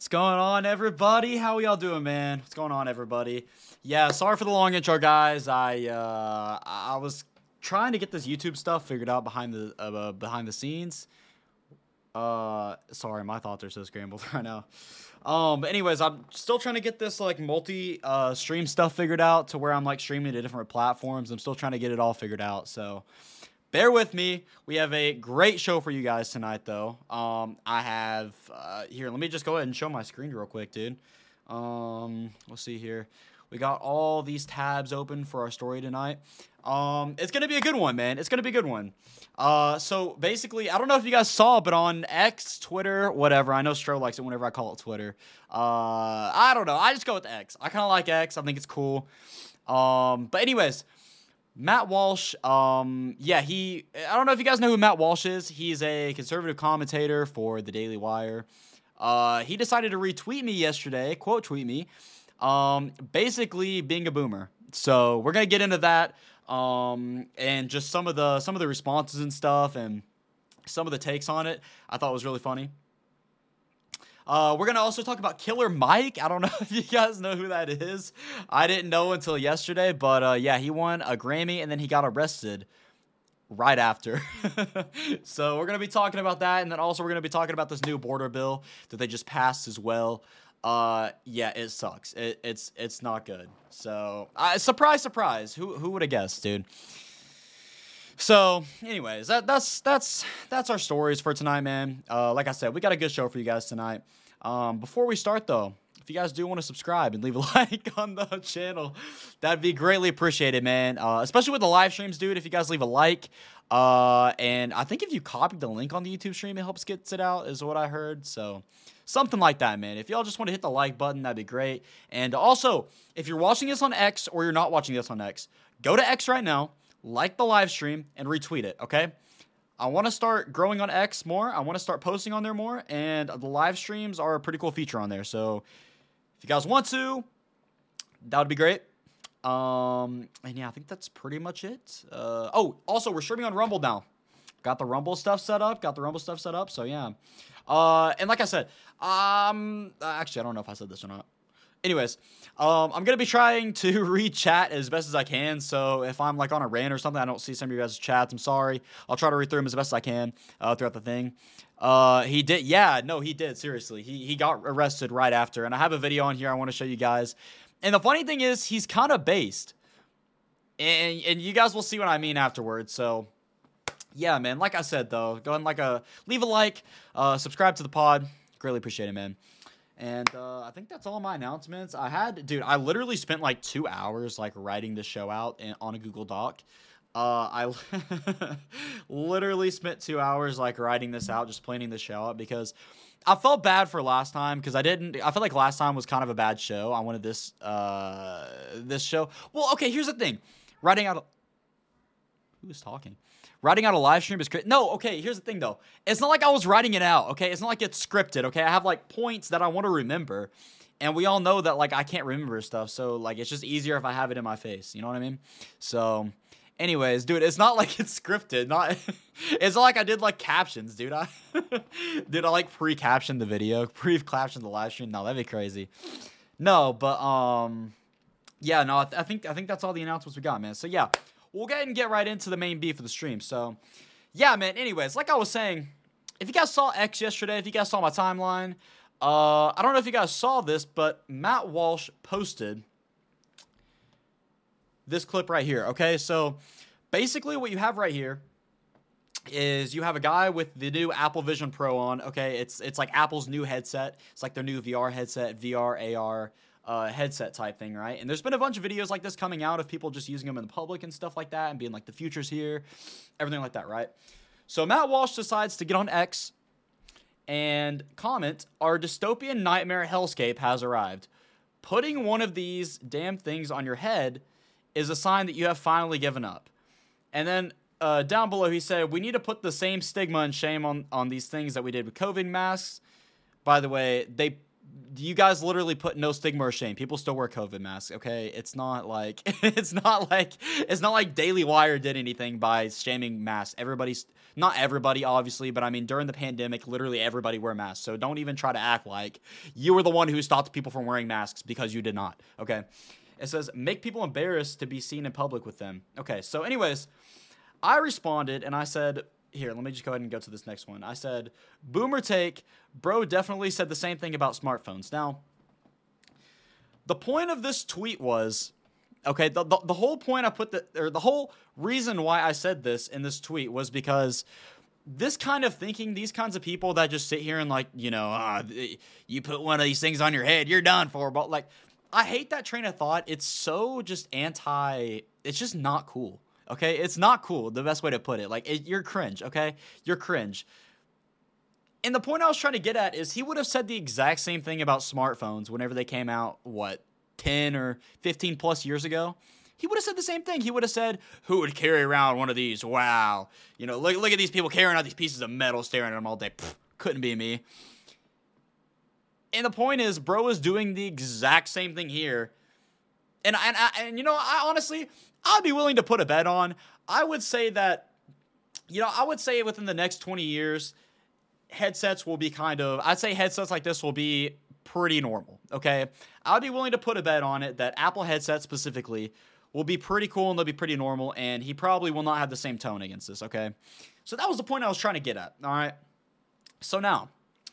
What's going on, everybody? How y'all doing, man? What's going on, everybody? Yeah, sorry for the long intro, guys. I uh, I was trying to get this YouTube stuff figured out behind the uh, behind the scenes. Uh, sorry, my thoughts are so scrambled right now. Um, but anyways, I'm still trying to get this like multi uh stream stuff figured out to where I'm like streaming to different platforms. I'm still trying to get it all figured out. So bear with me. We have a great show for you guys tonight, though. Um, I have uh, here. Let me just go ahead and show my screen real quick, dude. Um, let's see here. We got all these tabs open for our story tonight. Um, it's gonna be a good one, man. It's gonna be a good one. Uh, so basically, I don't know if you guys saw, but on X, Twitter, whatever. I know Stro likes it whenever I call it Twitter. Uh, I don't know. I just go with X. I kind of like X. I think it's cool. Um, but anyways, Matt Walsh, um, yeah, he. I don't know if you guys know who Matt Walsh is. He's a conservative commentator for the Daily Wire. Uh, he decided to retweet me yesterday, quote tweet me, um, basically being a boomer. So we're gonna get into that, um, and just some of the some of the responses and stuff, and some of the takes on it. I thought was really funny. Uh, we're gonna also talk about Killer Mike. I don't know if you guys know who that is. I didn't know until yesterday, but uh, yeah, he won a Grammy and then he got arrested right after. so we're gonna be talking about that, and then also we're gonna be talking about this new border bill that they just passed as well. Uh, yeah, it sucks. It, it's it's not good. So uh, surprise, surprise. Who who would have guessed, dude? So, anyways, that, that's that's that's our stories for tonight, man. Uh, like I said, we got a good show for you guys tonight. Um, before we start, though, if you guys do want to subscribe and leave a like on the channel, that'd be greatly appreciated, man. Uh, especially with the live streams, dude. If you guys leave a like, uh, and I think if you copy the link on the YouTube stream, it helps get it out, is what I heard. So something like that, man. If y'all just want to hit the like button, that'd be great. And also, if you're watching this on X or you're not watching this on X, go to X right now, like the live stream, and retweet it. Okay. I want to start growing on X more. I want to start posting on there more, and the live streams are a pretty cool feature on there. So if you guys want to, that would be great. Um, and yeah, I think that's pretty much it. Uh, oh, also we're streaming on Rumble now. Got the Rumble stuff set up. Got the Rumble stuff set up. So yeah. Uh, and like I said, um, actually I don't know if I said this or not. Anyways, um, I'm gonna be trying to read chat as best as I can. So if I'm like on a rant or something, I don't see some of you guys' chats. I'm sorry. I'll try to read through them as best as I can uh, throughout the thing. Uh, he did. Yeah, no, he did. Seriously, he he got arrested right after, and I have a video on here I want to show you guys. And the funny thing is, he's kind of based, and and you guys will see what I mean afterwards. So. Yeah, man. Like I said, though, go ahead and like a leave a like, uh, subscribe to the pod. Greatly appreciate it, man. And uh, I think that's all my announcements. I had, dude, I literally spent like two hours like writing the show out in, on a Google Doc. Uh, I literally spent two hours like writing this out, just planning the show out because I felt bad for last time because I didn't. I felt like last time was kind of a bad show. I wanted this uh this show. Well, okay. Here's the thing, writing out. Who is talking? Writing out a live stream is great. No, okay, here's the thing though. It's not like I was writing it out, okay? It's not like it's scripted, okay? I have like points that I want to remember. And we all know that like I can't remember stuff. So like it's just easier if I have it in my face. You know what I mean? So anyways, dude, it's not like it's scripted. Not it's not like I did like captions, dude. I did I like pre-caption the video, pre-caption the live stream. No, that'd be crazy. No, but um yeah, no, I, th- I think I think that's all the announcements we got, man. So yeah, we'll go ahead and get right into the main beef of the stream. So, yeah, man. Anyways, like I was saying, if you guys saw X yesterday, if you guys saw my timeline, uh, I don't know if you guys saw this, but Matt Walsh posted this clip right here. Okay, so basically, what you have right here is you have a guy with the new Apple Vision Pro on. Okay, it's it's like Apple's new headset. It's like their new VR headset, VR AR uh, headset type thing, right? And there's been a bunch of videos like this coming out of people just using them in the public and stuff like that and being like, the future's here, everything like that, right? So Matt Walsh decides to get on X and comment, Our dystopian nightmare hellscape has arrived. Putting one of these damn things on your head is a sign that you have finally given up. And then uh, down below, he said, We need to put the same stigma and shame on, on these things that we did with COVID masks. By the way, they you guys literally put no stigma or shame. People still wear COVID masks. Okay, it's not like it's not like it's not like Daily Wire did anything by shaming masks. Everybody's not everybody, obviously, but I mean during the pandemic, literally everybody wear masks. So don't even try to act like you were the one who stopped people from wearing masks because you did not. Okay, it says make people embarrassed to be seen in public with them. Okay, so anyways, I responded and I said here, let me just go ahead and go to this next one. I said, Boomer take, bro definitely said the same thing about smartphones. Now, the point of this tweet was okay, the, the, the whole point I put the, or the whole reason why I said this in this tweet was because this kind of thinking, these kinds of people that just sit here and like, you know, uh, you put one of these things on your head, you're done for. But like, I hate that train of thought. It's so just anti, it's just not cool. Okay, it's not cool. The best way to put it, like it, you're cringe. Okay, you're cringe. And the point I was trying to get at is he would have said the exact same thing about smartphones whenever they came out. What, ten or fifteen plus years ago? He would have said the same thing. He would have said, "Who would carry around one of these? Wow, you know, look look at these people carrying out these pieces of metal, staring at them all day. Pfft, couldn't be me." And the point is, bro is doing the exact same thing here. And and and you know, I honestly, I'd be willing to put a bet on. I would say that, you know, I would say within the next 20 years, headsets will be kind of, I'd say headsets like this will be pretty normal. Okay. I'd be willing to put a bet on it that Apple headsets specifically will be pretty cool and they'll be pretty normal. And he probably will not have the same tone against this. Okay. So that was the point I was trying to get at. All right. So now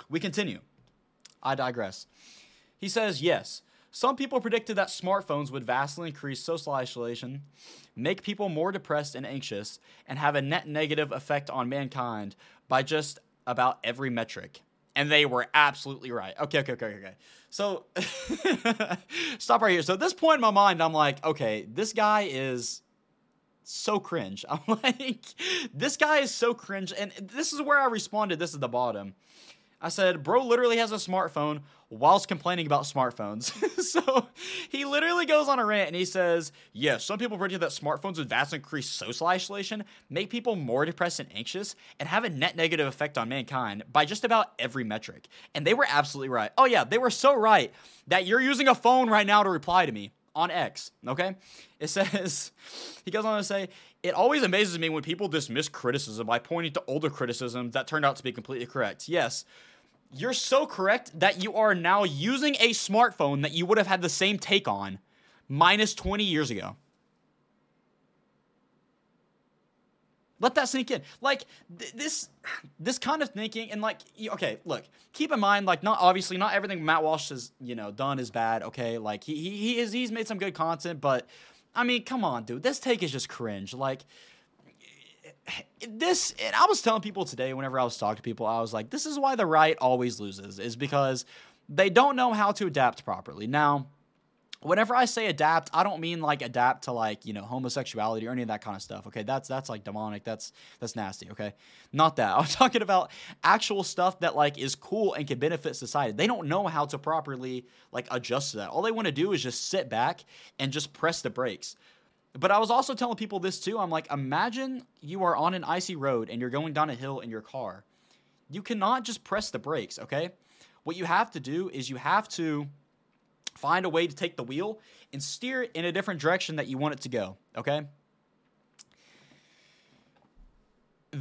we continue. I digress. He says, yes, some people predicted that smartphones would vastly increase social isolation, make people more depressed and anxious, and have a net negative effect on mankind by just about every metric. And they were absolutely right. Okay, okay, okay, okay. So, stop right here. So, at this point in my mind, I'm like, okay, this guy is so cringe. I'm like, this guy is so cringe. And this is where I responded. This is the bottom. I said, bro literally has a smartphone whilst complaining about smartphones. so he literally goes on a rant and he says, Yes, some people predict that smartphones would vastly increase social isolation, make people more depressed and anxious, and have a net negative effect on mankind by just about every metric. And they were absolutely right. Oh, yeah, they were so right that you're using a phone right now to reply to me on X. Okay? It says, he goes on to say, it always amazes me when people dismiss criticism by pointing to older criticisms that turned out to be completely correct. Yes, you're so correct that you are now using a smartphone that you would have had the same take on minus 20 years ago. Let that sink in. Like th- this, this kind of thinking, and like, okay, look, keep in mind, like, not obviously, not everything Matt Walsh has, you know, done is bad. Okay, like he he, is he's made some good content, but I mean, come on, dude, this take is just cringe. Like, this and I was telling people today whenever I was talking to people, I was like, this is why the right always loses, is because they don't know how to adapt properly. Now, whenever I say adapt, I don't mean like adapt to like, you know, homosexuality or any of that kind of stuff. Okay. That's that's like demonic. That's that's nasty. Okay. Not that. I'm talking about actual stuff that like is cool and can benefit society. They don't know how to properly like adjust to that. All they want to do is just sit back and just press the brakes. But I was also telling people this too. I'm like, imagine you are on an icy road and you're going down a hill in your car. You cannot just press the brakes, okay? What you have to do is you have to find a way to take the wheel and steer it in a different direction that you want it to go, okay?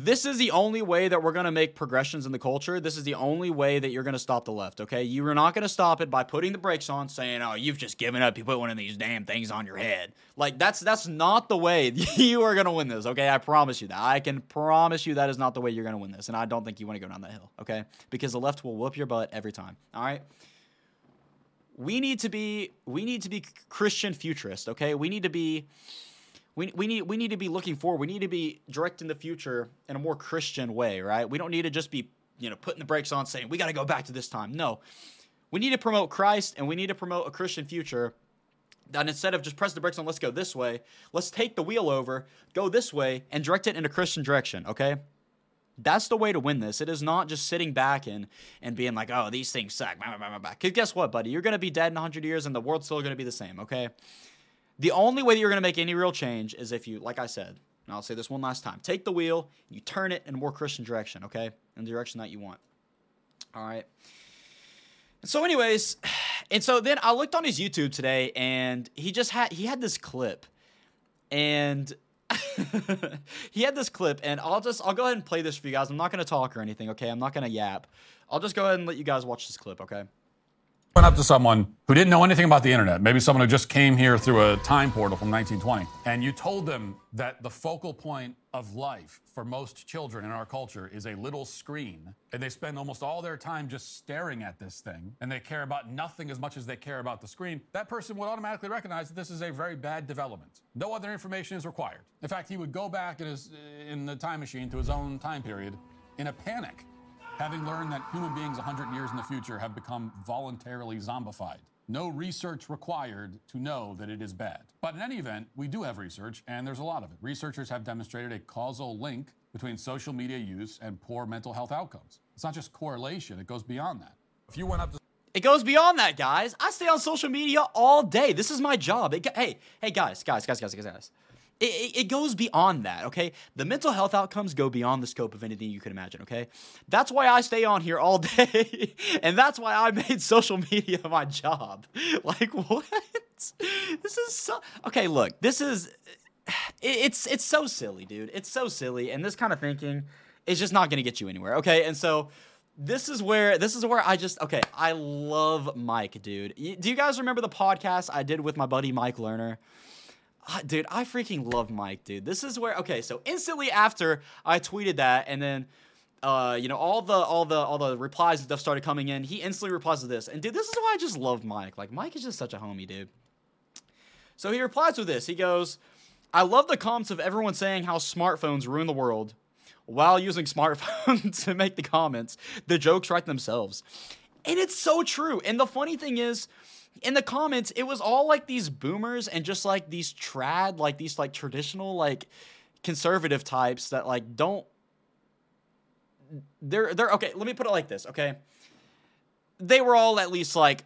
this is the only way that we're going to make progressions in the culture. This is the only way that you're going to stop the left, okay? You are not going to stop it by putting the brakes on saying, "Oh, you've just given up. You put one of these damn things on your head." Like that's that's not the way you are going to win this, okay? I promise you that. I can promise you that is not the way you're going to win this, and I don't think you want to go down that hill, okay? Because the left will whoop your butt every time. All right? We need to be we need to be Christian futurist, okay? We need to be we, we need we need to be looking forward. We need to be directing the future in a more Christian way, right? We don't need to just be you know putting the brakes on, saying we got to go back to this time. No, we need to promote Christ and we need to promote a Christian future. That instead of just press the brakes on, let's go this way. Let's take the wheel over, go this way, and direct it in a Christian direction. Okay. That's the way to win this. It is not just sitting back and and being like, oh, these things suck. Because guess what, buddy? You're to be dead in 100 years and the world's still to be the same, okay? The only way that you're to make any real change is if you, like I said, and I'll say this one last time take the wheel, you turn it in a more Christian direction, okay? In the direction that you want. All right. So, anyways, and so then I looked on his YouTube today, and he just had he had this clip, and he had this clip, and I'll just I'll go ahead and play this for you guys. I'm not gonna talk or anything, okay? I'm not gonna yap. I'll just go ahead and let you guys watch this clip, okay? Went up to someone who didn't know anything about the internet, maybe someone who just came here through a time portal from 1920, and you told them that the focal point of life for most children in our culture is a little screen, and they spend almost all their time just staring at this thing, and they care about nothing as much as they care about the screen, that person would automatically recognize that this is a very bad development. No other information is required. In fact, he would go back in, his, in the time machine to his own time period in a panic having learned that human beings 100 years in the future have become voluntarily zombified. No research required to know that it is bad. But in any event, we do have research, and there's a lot of it. Researchers have demonstrated a causal link between social media use and poor mental health outcomes. It's not just correlation, it goes beyond that. If you went up to it goes beyond that, guys. I stay on social media all day. This is my job. It, hey, hey, guys, guys, guys, guys, guys, guys. It, it, it, goes beyond that, okay? The mental health outcomes go beyond the scope of anything you can imagine, okay? That's why I stay on here all day, and that's why I made social media my job. Like, what? This is so. Okay, look, this is. it's it's so silly, dude. It's so silly, and this kind of thinking is just not to get you anywhere, okay? And so this is where this is where I just okay. I love Mike, dude. Do you guys remember the podcast I did with my buddy Mike Lerner? Dude, I freaking love Mike, dude. This is where okay, so instantly after I tweeted that, and then uh, you know, all the all the all the replies and stuff started coming in. He instantly replies to this, and dude, this is why I just love Mike. Like Mike is just such a homie, dude. So he replies with this. He goes, "I love the comments of everyone saying how smartphones ruin the world." While using smartphones to make the comments, the jokes write themselves. And it's so true. And the funny thing is, in the comments, it was all like these boomers and just like these trad, like these like traditional like conservative types that like don't they're they're okay, let me put it like this, okay? They were all at least like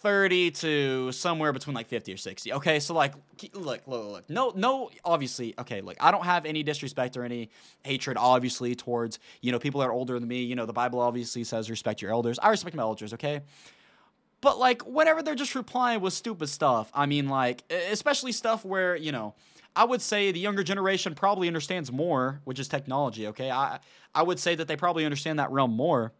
30 to somewhere between like 50 or 60. Okay, so like look, look, look. No, no, obviously, okay, look, I don't have any disrespect or any hatred, obviously, towards, you know, people that are older than me. You know, the Bible obviously says respect your elders. I respect my elders, okay? But like whenever they're just replying with stupid stuff, I mean like especially stuff where, you know, I would say the younger generation probably understands more, which is technology, okay? I I would say that they probably understand that realm more.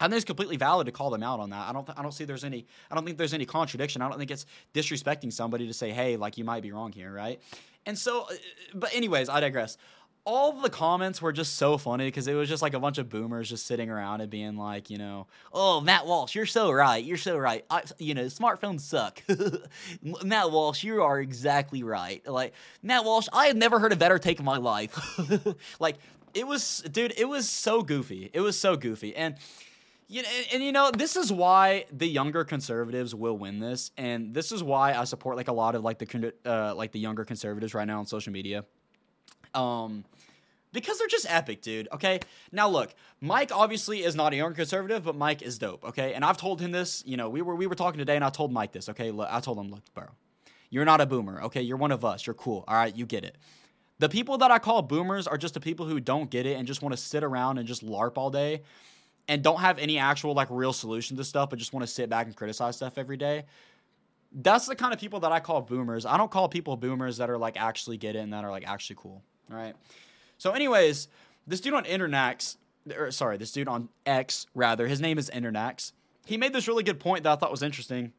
I think it's completely valid to call them out on that. I don't. Th- I don't see there's any. I don't think there's any contradiction. I don't think it's disrespecting somebody to say, "Hey, like you might be wrong here," right? And so, but anyways, I digress all the comments were just so funny because it was just like a bunch of boomers just sitting around and being like, you know, oh Matt Walsh, you're so right, you're so right. I, you know, smartphones suck. Matt Walsh, you are exactly right. Like Matt Walsh, I have never heard a better take in my life. like it was, dude, it was so goofy. It was so goofy, and. You know, and, and, you know, this is why the younger conservatives will win this, and this is why I support like a lot of like the uh, like the younger conservatives right now on social media um, because they're just epic, dude. Okay. Now look, Mike obviously is not a young conservative, but Mike is dope. Okay, and I've told him this. You know, we were we were talking today, and I told Mike this. Okay, look, I told him, look, bro, you're not a boomer. Okay, you're one of us. You're cool. All right, you get it. The people that I call boomers are just the people who don't get it and just want to sit around and just LARP all day and don't have any actual like real solution to stuff, but just want to sit back and criticize stuff every day. That's the kind of people that I call boomers. I don't call people boomers that are like actually get it and that are like actually cool. All right. So, anyways, this dude on Internax, or sorry, this dude on X rather, his name is Internax. He made this really good point that I thought was interesting.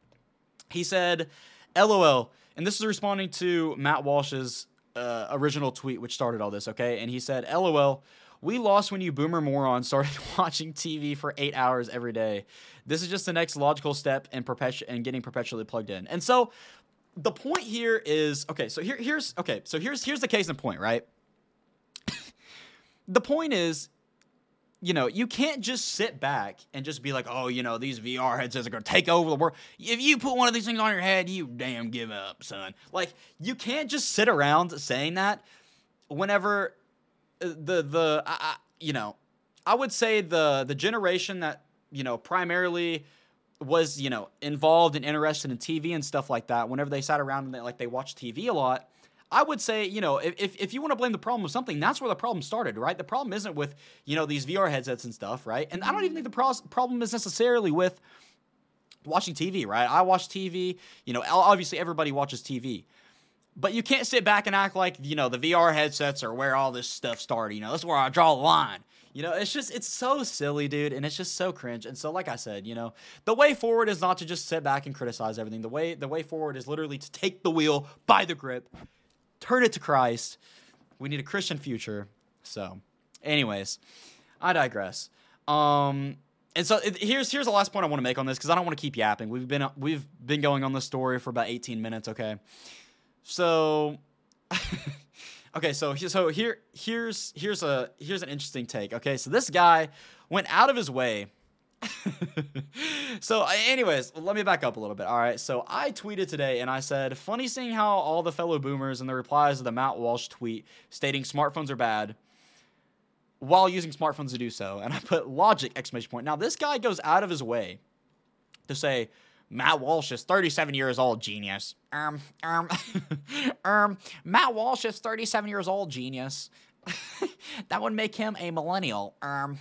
He said, "LOL," and this is responding to Matt Walsh's uh, original tweet, which started all this. Okay, and he said, "LOL." We lost when you boomer moron started watching TV for eight hours every day. This is just the next logical step in perpetu- and getting perpetually plugged in. And so the point here is okay. So here, here's okay. So here's here's the case in point, right? The point is, you know, you can't just sit back and just be like, oh, you know, these VR headsets are to take over the world. If you put one of these things on your head, you damn give up, son. Like, you can't just sit around saying that whenever uh, the, the, I, you know, I would say the, the generation that, you know, primarily was, you know, involved and interested in TV and stuff like that, whenever they sat around and they, like they watched TV a lot, I would say, you know, if, if you want to blame the problem of something, that's where the problem started, right? The problem isn't with, you know, these VR headsets and stuff, right? And I don't even think the mm-hmm. pro- problem is necessarily with watching TV, right? I watch TV. You know, obviously everybody watches TV. But you can't sit back and act like, you know, the VR headsets are where all this stuff started. You know, that's where I draw the line. You know, it's just, it's so silly, dude. And it's just so cringe. And so, like I said, you know, the way forward is not to just sit back and criticize everything. The way, the way forward is literally to take the wheel by the grip, turn it to Christ. We need a Christian future. So, anyways, I digress. Um, and so it, here's here's the last point I want to make on this because I don't want to keep yapping. We've been we've been going on this story for about 18 minutes. Okay, so okay, so so here here's here's a here's an interesting take. Okay, so this guy went out of his way. so anyways let me back up a little bit all right so i tweeted today and i said funny seeing how all the fellow boomers and the replies to the matt walsh tweet stating smartphones are bad while using smartphones to do so. And I put logic exclamation point. Now this guy goes out of his way to say Matt Walsh is 37 years old, genius. Um, um, um, Matt Walsh is 37 years old, genius. that would make him a millennial. Um.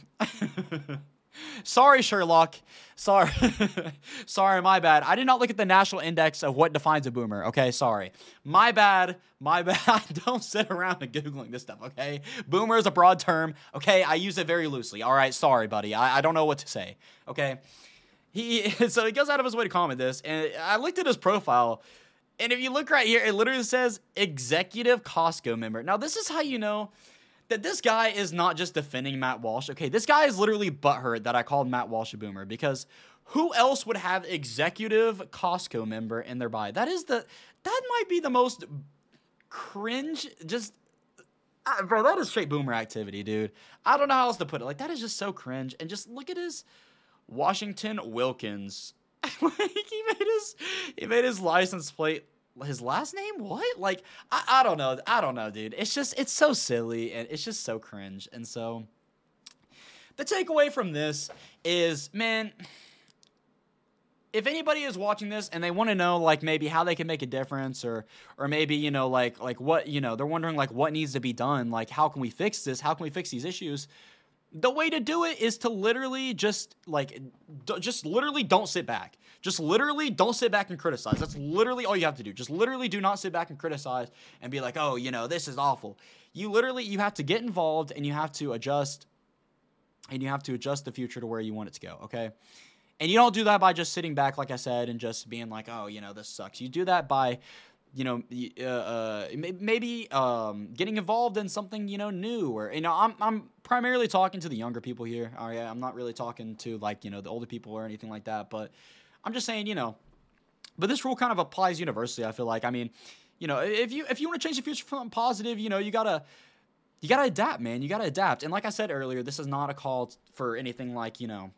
Sorry, Sherlock. Sorry. sorry, my bad. I did not look at the national index of what defines a boomer. Okay, sorry. My bad. My bad. Don't sit around and Googling this stuff, okay? Boomer is a broad term. Okay, I use it very loosely. All right, sorry, buddy. I, I don't know what to say. Okay. He so he goes out of his way to comment this, and I looked at his profile. And if you look right here, it literally says executive Costco member. Now, this is how you know that this guy is not just defending Matt Walsh. Okay, this guy is literally butthurt that I called Matt Walsh a boomer because who else would have executive Costco member in their bio? That is the that might be the most cringe just uh, bro, that is straight boomer activity, dude. I don't know how else to put it. Like that is just so cringe. And just look at his Washington Wilkins. he made his he made his license plate his last name? What? Like I, I don't know. I don't know dude. It's just it's so silly and it's just so cringe. And so the takeaway from this is man if anybody is watching this and they want to know like maybe how they can make a difference or or maybe you know like like what you know they're wondering like what needs to be done? Like how can we fix this? How can we fix these issues? The way to do it is to literally just like d- just literally don't sit back just literally don't sit back and criticize. That's literally all you have to do. Just literally do not sit back and criticize and be like oh you know this is awful. You literally you have to get involved and you have to adjust and you have to adjust the future to where you want it to go okay? And you don't do that by just sitting back like i said and just being like oh you know this sucks. You do that by you know, uh, uh, maybe um, getting involved in something you know new, or you know, I'm I'm primarily talking to the younger people here. All right, I'm not really talking to like you know the older people or anything like that, but I'm just saying, you know, but this rule kind of applies universally. I feel like, I mean, you know, if you if you want to change the future from positive, you know, you gotta you gotta adapt, man. You gotta adapt. And like I said earlier, this is not a call for anything like you know.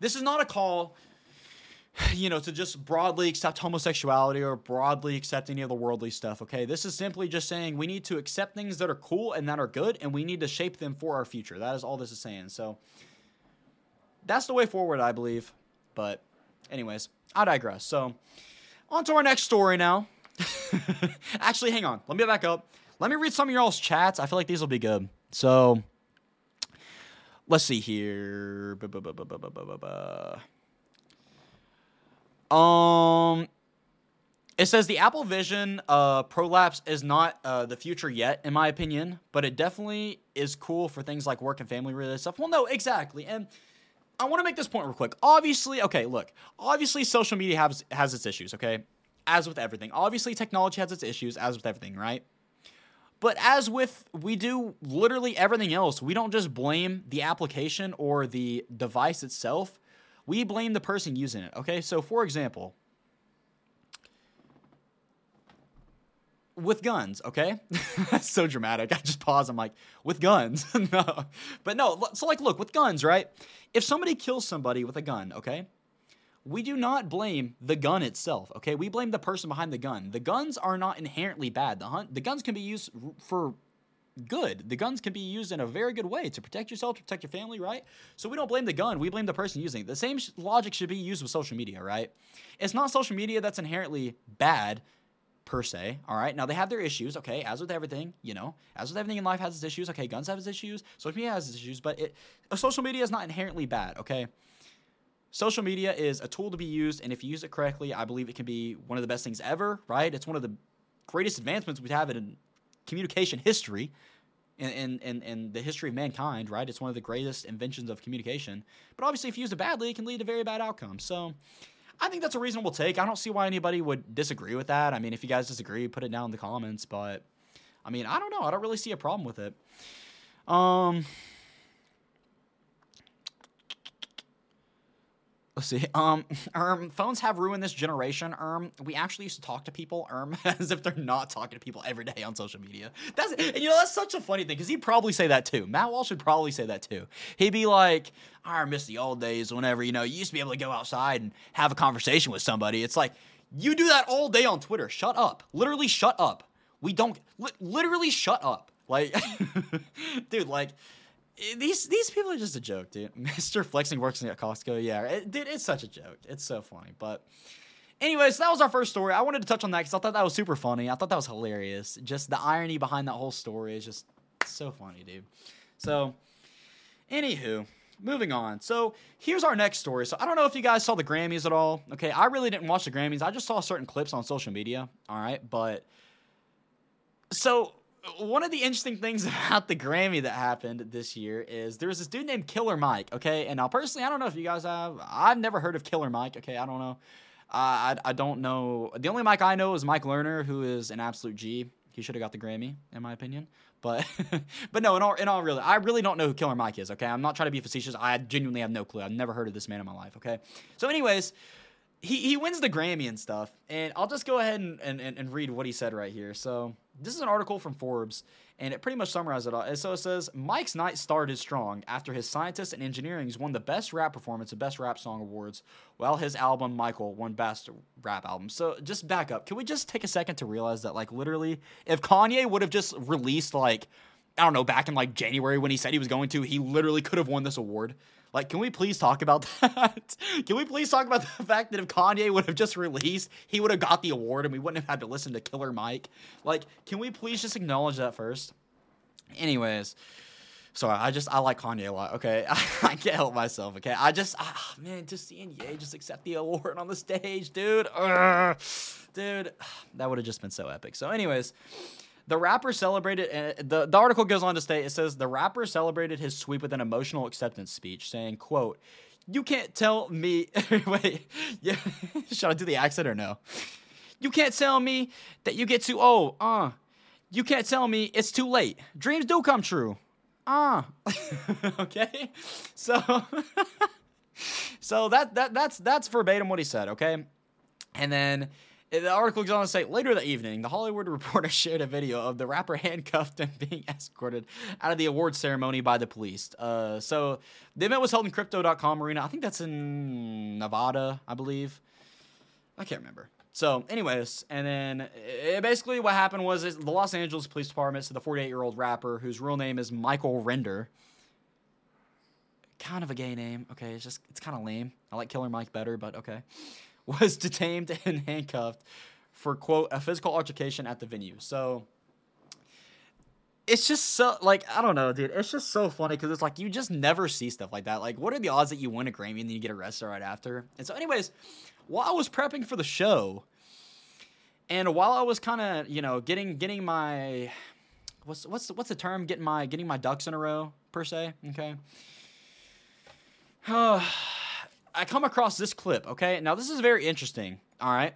This is not a call you know, to just broadly accept homosexuality or broadly accept any of the worldly stuff, okay? This is simply just saying we need to accept things that are cool and that are good, and we need to shape them for our future. That is all this is saying. So that's the way forward, I believe. But, anyways, I digress. So, on to our next story now. Actually, hang on. Let me back up. Let me read some of y'all's chats. I feel like these will be good. So, let's see here. Um, it says the Apple Vision uh, Prolapse is not uh, the future yet, in my opinion, but it definitely is cool for things like work and family related stuff. Well, no, exactly. And I want to make this point real quick. Obviously, okay, look, obviously social media has has its issues, okay? As with everything. Obviously technology has its issues as with everything, right? But as with we do literally everything else, we don't just blame the application or the device itself we blame the person using it. Okay, so for example, with guns, okay? That's so dramatic. I just pause. I'm like, with guns. no. But no, so like, look, with guns, right? If somebody kills somebody with a gun, okay? We do not blame the gun itself, okay? We blame the person behind the gun. The guns are not inherently bad. The, hunt, the guns can be used for good. The guns can be used in a very good way to protect yourself, to protect your family, right? So we don't blame the gun, we blame the person using it. The same sh- logic should be used with social media, right? It's not social media that's inherently bad per se, all right? Now they have their issues, okay? As with everything, you know, as with everything in life has its issues, okay? Guns have its issues, social media has its issues, but it social media is not inherently bad, okay? social media is a tool to be used, and if you use it correctly, I believe it can be one of the best things ever, right? It's one of the greatest advancements we have had in communication history. In, in, in, in the history of mankind, right? It's one of the greatest inventions of communication. But obviously, if you use it badly, it can lead to very bad outcomes. So, I think that's a reasonable take. I don't see why anybody would disagree with that. I mean, if you guys disagree, put it down in the comments. But I mean, I don't know. I don't really see a problem with it. Um, let's see. Um, um, phones have ruined this generation. Um, we actually used to talk to people, um, as if they're not talking to people every day on social media. That's and you know that's such a funny thing because he'd probably say that too. Matt Walsh would probably say that too. He'd be like, "I miss the old days. Whenever you know you used to be able to go outside and have a conversation with somebody. It's like you do that all day on Twitter. Shut up. Literally, shut up. We don't. Li- literally, shut up. Like, dude, like." These these people are just a joke, dude. Mr. Flexing works at Costco. Yeah, it, dude, it's such a joke. It's so funny. But, anyways, that was our first story. I wanted to touch on that because I thought that was super funny. I thought that was hilarious. Just the irony behind that whole story is just so funny, dude. So, anywho, moving on. So here's our next story. So I don't know if you guys saw the Grammys at all. Okay, I really didn't watch the Grammys. I just saw certain clips on social media. All right, but so one of the interesting things about the Grammy that happened this year is there was this dude named Killer Mike. Okay, and now personally, I don't know if you guys have. I've never heard of Killer Mike. Okay, I don't know. Uh, I I don't know. The only Mike I know is Mike Lerner, who is an absolute G. He should have got the Grammy, in my opinion. But but no, in all in all really, I really don't know who Killer Mike is. Okay, I'm not trying to be facetious. I genuinely have no clue. I've never heard of this man in my life. Okay, so anyways. He, he wins the Grammy and stuff, and I'll just go ahead and, and, and read what he said right here. So, this is an article from Forbes, and it pretty much summarizes it all. So it says Mike's night started strong after his Scientists and Engineerings won the Best Rap Performance and Best Rap Song awards, while his album Michael won Best Rap Album. So just back up. Can we just take a second to realize that, like, literally, if Kanye would have just released, like, I don't know, back in like January when he said he was going to, he literally could have won this award. Like, can we please talk about that? can we please talk about the fact that if Kanye would have just released, he would have got the award and we wouldn't have had to listen to Killer Mike? Like, can we please just acknowledge that first? Anyways, sorry, I just I like Kanye a lot. Okay, I, can't help myself. Okay, I just ah, man, just seeing Ye just accept the award on the stage, dude. Dude, that would have just been so epic. So, anyways. The rapper celebrated, and the, the article goes on to state, it says, the rapper celebrated his sweep with an emotional acceptance speech, saying, quote, you can't tell me, wait, yeah, should I do the accent or no? You can't tell me that you get too old, uh. You can't tell me it's too late. Dreams do come true. Uh. okay? So, so that, that, that's, that's verbatim what he said, okay? And then the article goes on to say later that evening, the Hollywood Reporter shared a video of the rapper handcuffed and being escorted out of the award ceremony by the police. Uh, so the event was held in Crypto.com Arena. I think that's in Nevada, I believe. I can't remember. So, anyways, and then it, basically what happened was the Los Angeles Police Department said the 48 year old rapper, whose real name is Michael Render, kind of a gay name. Okay, it's just it's kind of lame. I like Killer Mike better, but okay was detained and handcuffed for quote a physical altercation at the venue. So it's just so like I don't know, dude. It's just so funny because it's like you just never see stuff like that. Like, what are the odds that you win a Grammy and then you get arrested right after? And so, anyways, while I was prepping for the show, and while I was kind of you know getting getting my what's what's what's the term getting my getting my ducks in a row per se, okay. I come across this clip, okay? Now, this is very interesting, all right?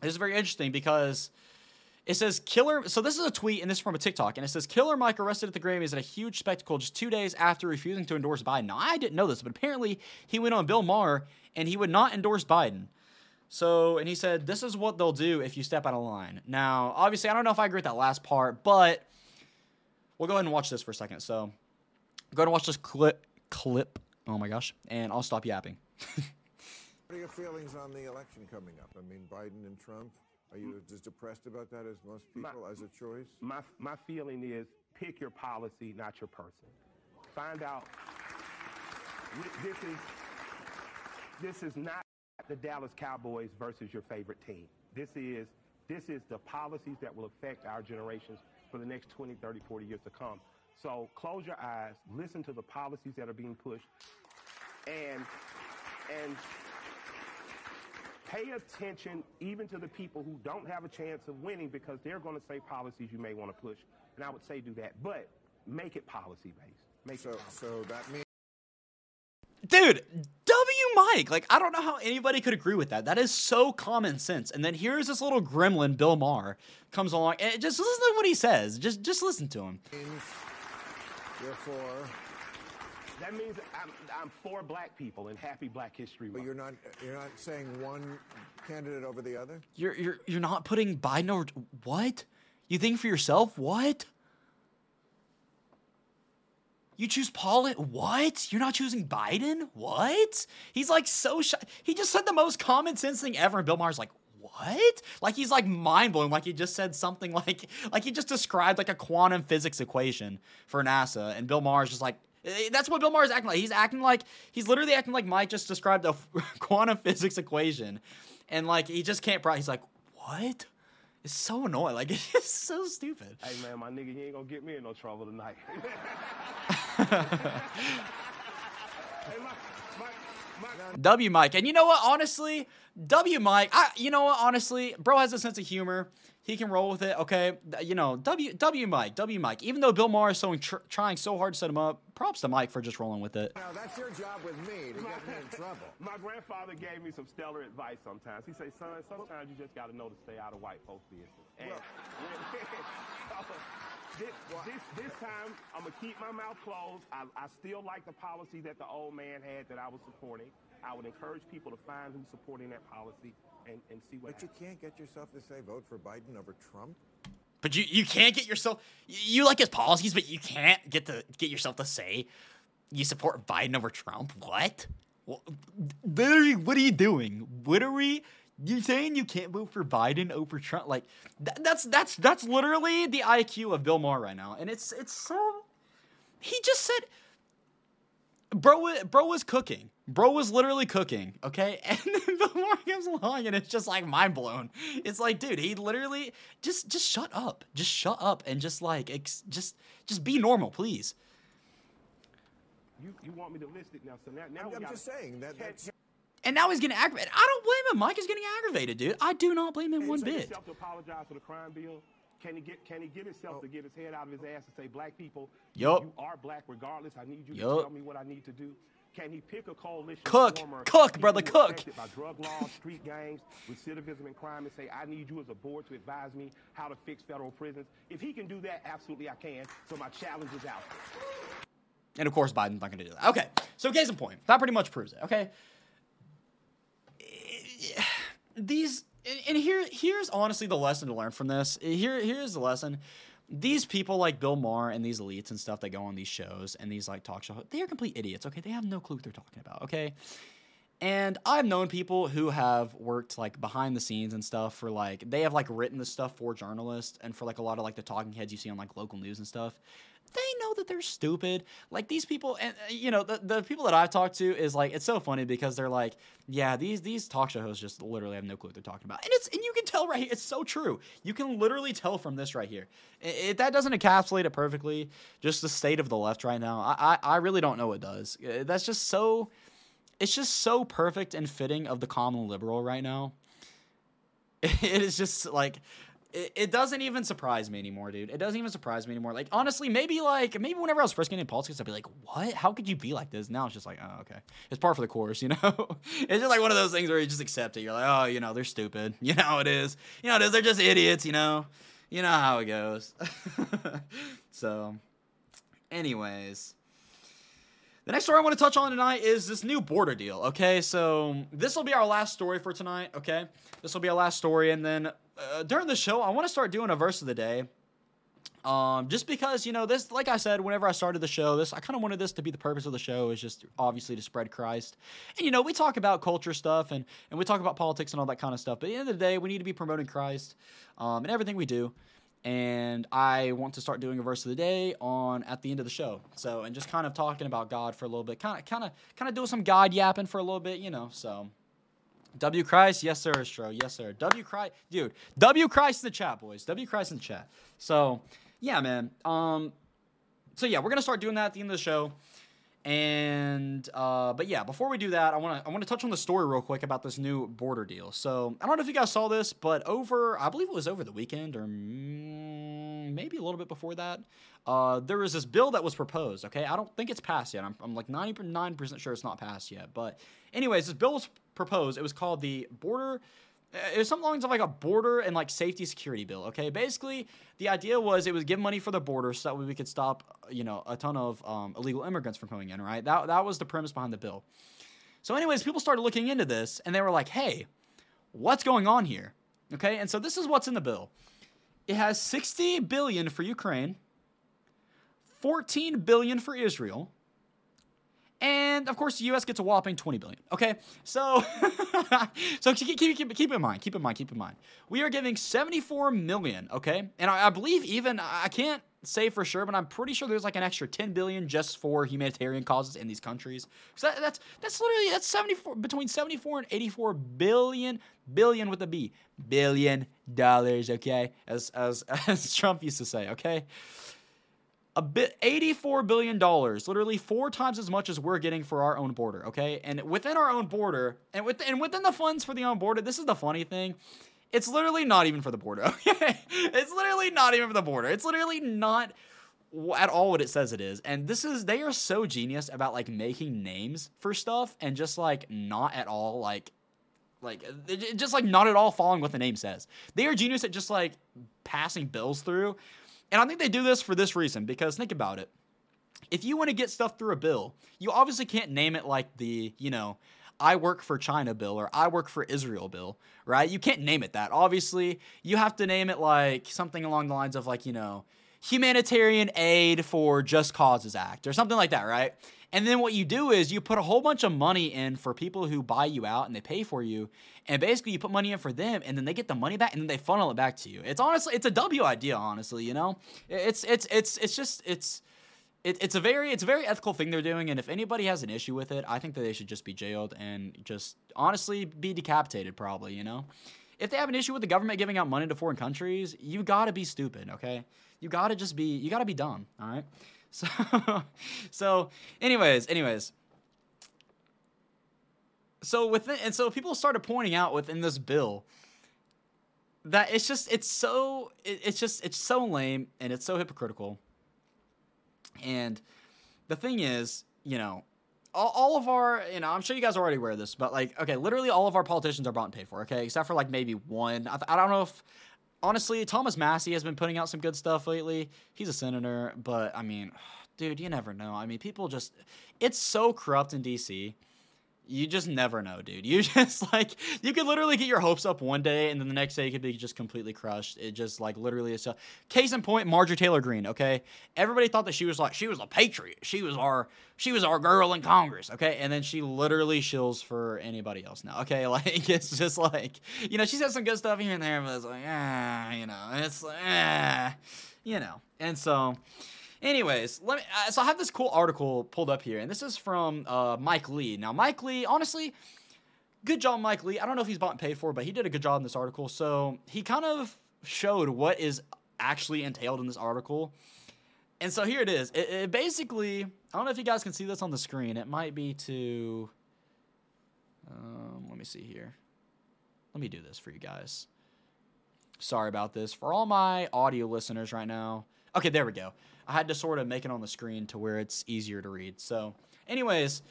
This is very interesting because it says Killer. So, this is a tweet, and this is from a TikTok, and it says Killer Mike arrested at the Grammys at a huge spectacle just two days after refusing to endorse Biden. Now, I didn't know this, but apparently he went on Bill Maher and he would not endorse Biden. So, and he said, This is what they'll do if you step out of line. Now, obviously, I don't know if I agree with that last part, but we'll go ahead and watch this for a second. So, go ahead and watch this clip. Clip. Oh my gosh. And I'll stop yapping. what are your feelings on the election coming up? I mean, Biden and Trump. Are you as depressed about that as most people my, as a choice? My, my feeling is pick your policy, not your person. Find out. This is, this is not the Dallas Cowboys versus your favorite team. This is, this is the policies that will affect our generations for the next 20, 30, 40 years to come. So close your eyes, listen to the policies that are being pushed, and and pay attention even to the people who don't have a chance of winning because they're going to say policies you may want to push. And I would say do that, but make it policy based. Make So, it policy. so that means Dude, W Mike. Like, I don't know how anybody could agree with that. That is so common sense. And then here's this little gremlin, Bill Maher, comes along and just listen to what he says. Just just listen to him. You're for, That means I'm, I'm for black people and happy Black History but you're not you're not saying one candidate over the other. You're you're you're not putting Biden over what? You think for yourself? What? You choose Paul? What? You're not choosing Biden? What? He's like so sh- He just said the most common sense thing ever, and Bill Maher's like, what? Like he's like mind blown. Like he just said something like like he just described like a quantum physics equation for NASA, and Bill Maher's just like. eh, That's what Bill Maher's acting like. He's acting like he's literally acting like Mike just described a quantum physics equation, and like he just can't. Pro- he's like, what? It's so annoying. Like it's so stupid. Hey man, my nigga, you ain't gonna get me in no trouble tonight. hey, my, W Mike. And you know what? Honestly, W Mike, I you know what? Honestly, bro has a sense of humor. He can roll with it, okay? You know, W W Mike, W Mike. Even though Bill Maher is so tr- trying so hard to set him up, props to Mike for just rolling with it. Now that's your job with me to get me in trouble. My grandfather gave me some stellar advice sometimes. He said, son, sometimes you just got to know to stay out of white folks' business. And oh, this, this, this time, I'm going to keep my mouth closed. I, I still like the policy that the old man had that I was supporting. I would encourage people to find who's supporting that policy and, and see what But you can't get yourself to say vote for Biden over Trump. But you you can't get yourself you like his policies, but you can't get to get yourself to say you support Biden over Trump. What? What what what are you doing? What are we? You saying you can't vote for Biden over Trump? Like that, that's that's that's literally the IQ of Bill Maher right now, and it's it's so. He just said, "Bro, bro was cooking. Bro was literally cooking." Okay, and then Bill Maher comes along, and it's just like mind blown. It's like, dude, he literally just just shut up, just shut up, and just like ex- just just be normal, please. You, you want me to list it now, so now, now I'm, we I'm gotta just saying that catch- that's And now he's getting aggravated. I don't blame him. Mike is getting aggravated, dude. I do not blame him Can one he bit. to apologize for the crime bill? Can he get can he get himself to get his head out of his ass and say, black people, you- you are black regardless. I need you Yup. to tell me what I need to do. Can he pick a coalition? Cook. former Cook, brother, cook. By drug laws, street gangs, recidivism and crime, and say, I need you as a board to advise me how to fix federal prisons. If he can do that, absolutely I can. So my challenge is out. And of course, Biden's not going to do that. Okay, so case in point, that pretty much proves it. Okay, these and- here here's honestly the lesson to learn from this. Here here's the lesson. These people like Bill Maher and these elites and stuff that go on these shows and these like talk show, they are complete idiots. Okay, they have no clue what they're talking about. Okay. And I've known people who have worked like behind the scenes and stuff for like they have like written the stuff for journalists and for like a lot of like the talking heads you see on like local news and stuff. They know that they're stupid. Like these people, and uh, you know the, the people that I've talked to is like it's so funny because they're like, yeah, these these talk show hosts just literally have no clue what they're talking about, and it's and you can tell right here, it's so true. You can literally tell from this right here. I- I- that doesn't encapsulate it perfectly. Just the state of the left right now. I I, I really don't know what does. Uh, That's just so it's just so perfect and fitting of the common liberal right now. It is just like it, doesn't even surprise me anymore, dude. It doesn't even surprise me anymore. Like honestly, maybe like maybe whenever I was first getting into politics, I'd be like, "What? How could you be like this?" Now it's just like, "Oh, okay, it's par for the course," you know. it's just like one of those things where you just accept it. You're like, "Oh, you know, they're stupid." You know how it is. You know it is. They're just idiots. You know. You know how it goes. so, anyways. The next story I want to touch on tonight is this new border deal. Okay, so this will be our last story for tonight. Okay, this will be our last story, and then uh, during the show, I want to start doing a verse of the day. Um, just because you know this, like I said, whenever I started the show, this I kind of wanted this to be the purpose of the show is just obviously to spread Christ, and you know we talk about culture stuff and and we talk about politics and all that kind of stuff. But at the end of the day, we need to be promoting Christ, um, in everything we do and I want to start doing a verse of the day on at the end of the show. So and just kind of talking about God for a little bit, kind of kind of kind of doing some God yapping for a little bit, you know. So W Christ, yes sir, Stro, yes sir. W Christ, dude, W Christ in the chat, boys. W Christ in the chat. So yeah, man. Um, so yeah, we're gonna start doing that at the end of the show. And uh, but yeah, before we do that, I want to I want to touch on the story real quick about this new border deal. So I don't know if you guys saw this, but over I believe it was over the weekend or mm, maybe a little bit before that, uh, there was this bill that was proposed. Okay, I don't think it's passed yet. I'm, I'm like 99% sure it's not passed yet. But anyways, this bill was proposed. It was called the border it was something along like a border and like safety security bill. Okay, basically the idea was it was give money for the border so that way we could stop you know a ton of um, illegal immigrants from coming in. Right, that that was the premise behind the bill. So, anyways, people started looking into this and they were like, "Hey, what's going on here?" Okay, and so this is what's in the bill. It has 60 billion for Ukraine, 14 billion for Israel, and of course, the U.S. gets a whopping 20 billion. Okay, so so keep, keep, keep, in mind, keep in mind, keep in mind. We are giving 74 million. Okay, and I, I believe even I can't say for sure, but I'm pretty sure there's like an extra 10 billion just for humanitarian causes in these countries. So that, that's that's literally that's 74 between 74 and 84 billion billion with a B billion dollars. Okay, as as as Trump used to say. Okay a bit 84 billion dollars literally four times as much as we're getting for our own border okay? And within our own border and within, and within the funds for the own border this is the funny thing. It's literally not even for the border okay? It's literally not even for the border. It's literally not at all what it says it is. And this is they are so genius about like making names for stuff and just like not at all like like just like not at all following what the name says. They are genius at just like passing bills through and I think they do this for this reason because think about it. If you want to get stuff through a bill, you obviously can't name it like the, you know, I work for China bill or I work for Israel bill, right? You can't name it that. Obviously, you have to name it like something along the lines of like, you know, humanitarian aid for Just Causes Act or something like that, right? And then what you do is you put a whole bunch of money in for people who buy you out and they pay for you. And basically you put money in for them and then they get the money back and then they funnel it back to you. It's honestly it's a W idea, honestly, you know? It's it's it's it's just it's it, it's a very it's a very ethical thing they're doing and if anybody has an issue with it, I think that they should just be jailed and just honestly be decapitated probably, you know? If they have an issue with the government giving out money to foreign countries, you got to be stupid, okay? You got to just be you got to be dumb, all right? So, so, anyways, anyways. So within, and so people started pointing out within this bill that it's just, it's so, it, it's just, it's so lame and it's so hypocritical. And the thing is, you know, all, all, of our, you know, I'm sure you guys are already aware of this, but like, okay, literally all of our politicians are bought and paid for, okay, except for like maybe one. I, I don't know if honestly, Thomas Massie has been putting out some good stuff lately. He's a senator, but I mean, dude, you never know. I mean, people just, it's so corrupt in DC you just never know, dude. You just like you could literally get your hopes up one day, and then the next day you could be just completely crushed. It just like literally is. So, case in point, Marjorie Taylor Greene. Okay, everybody thought that she was like she was a patriot. She was our she was our girl in Congress. Okay, and then she literally shills for anybody else now. Okay, like it's just like you know she said some good stuff here and there, but it's like ah, you know, it's like ah, you know, and so. Anyways, let me. Uh, so I have this cool article pulled up here, and this is from uh, Mike Lee. Now, Mike Lee, honestly, good job, Mike Lee. I don't know if he's bought and paid for, but he did a good job in this article. So he kind of showed what is actually entailed in this article. And so here it is. It, it basically, I don't know if you guys can see this on the screen. It might be to. Um, let me see here. Let me do this for you guys. Sorry about this. For all my audio listeners right now. Okay, there we go. I had to sort of make it on the screen to where it's easier to read. So, anyways,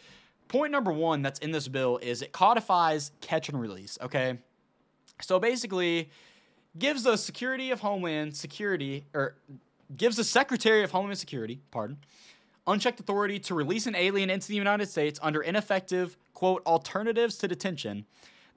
point number one that's in this bill is it codifies catch and release. Okay, so basically gives the Security of Homeland Security or gives the Secretary of Homeland Security, pardon, unchecked authority to release an alien into the United States under ineffective quote alternatives to detention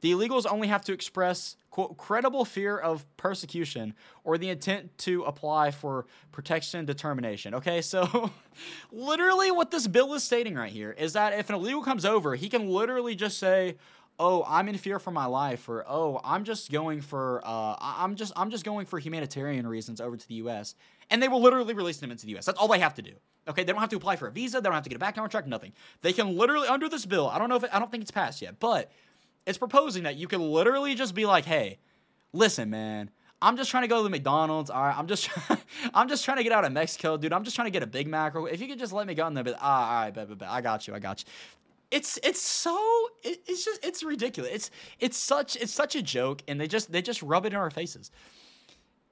the illegals only have to express, quote, credible fear of persecution or the intent to apply for protection determination. Okay, so literally what this bill is stating right here is that if an illegal comes over, he can literally just say, oh i'm in fear for my life or oh i'm just going for uh, i'm just i'm just going for humanitarian reasons over to the us and they will literally release them into the us that's all they have to do okay? They don't have to apply for a visa. They don't have to get a background check. Nothing. They can literally under this bill i don't know if it, i don't think it's passed yet but it's proposing that you could literally just be like, hey, listen, man, I'm just trying to go to the McDonald's. All right, I'm just I'm just trying to get out of Mexico, dude. I'm just trying to get a Big Mac. If you could just let me go in there, but ah, all right, bet, bet, bet. I got you, I got you. It's it's so it, it's just it's ridiculous. It's it's such it's such a joke, and they just they just rub it in our faces.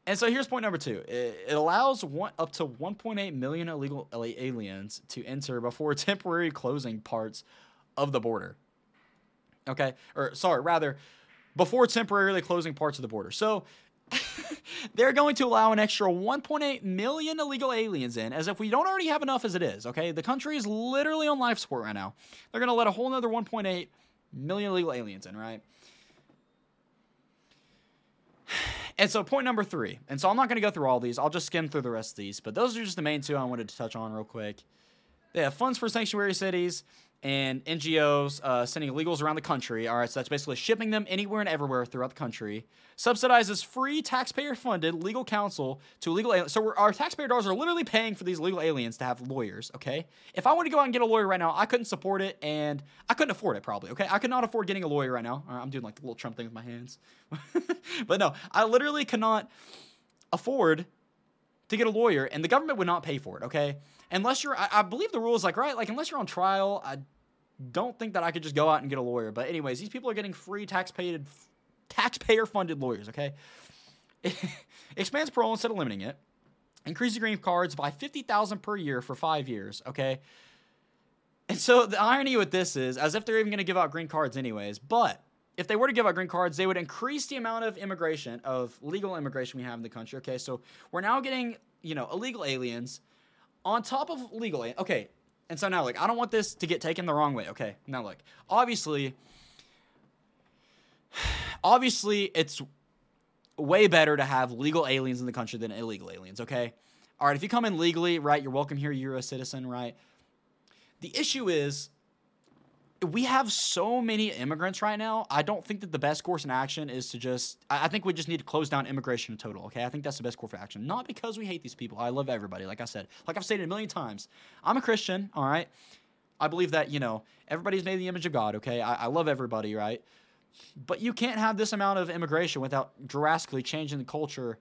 And so here's point number two. It, it allows one, up to 1.8 million illegal aliens to enter before temporary closing parts of the border. Okay, or sorry, rather, before temporarily closing parts of the border. So they're going to allow an extra 1.8 million illegal aliens in, as if we don't already have enough as it is. Okay, the country is literally on life support right now. They're going to let a whole another 1.8 million illegal aliens in, right? And so, point number three. And so, I'm not going to go through all these. I'll just skim through the rest of these. But those are just the main two I wanted to touch on real quick. They have funds for sanctuary cities and NGOs uh, sending illegals around the country. All right, so that's basically shipping them anywhere and everywhere throughout the country. Subsidizes free taxpayer-funded legal counsel to illegal aliens. So our taxpayer dollars are literally paying for these legal aliens to have lawyers. Okay, if I want to go out and get a lawyer right now, I couldn't support it, and I couldn't afford it probably. Okay, I could not afford getting a lawyer right now. I'm doing like the little Trump thing with my hands, but no, I literally cannot afford to get a lawyer, and the government would not pay for it. Okay, unless you're, I, I believe the rule is like right, like unless you're on trial, I don't think that I could just go out and get a lawyer. But anyways, these people are getting free taxpayer taxpayer funded lawyers. Okay, expands parole instead of limiting it. Increase the green cards by fifty thousand per year for five years. Okay. And so the irony with this is, as if they're even going to give out green cards anyways, but if they were to give out green cards, they would increase the amount of immigration, of legal immigration we have in the country. Okay, so we're now getting, you know, illegal aliens on top of legal. Okay, and so now, like, I don't want this to get taken the wrong way. Okay, now, like, obviously, obviously, it's way better to have legal aliens in the country than illegal aliens. Okay, all right. If you come in legally, right, you're welcome here. You're a citizen, right? The issue is we have so many immigrants right now. I don't think that the best course in action is to just. I think we just need to close down immigration in total. Okay, I think that's the best course of action. Not because we hate these people. I love everybody. Like I said, like I've stated a million times, I'm a Christian. All right, I believe that you know everybody's made in the image of God. Okay, I, I love everybody. Right, but you can't have this amount of immigration without drastically changing the culture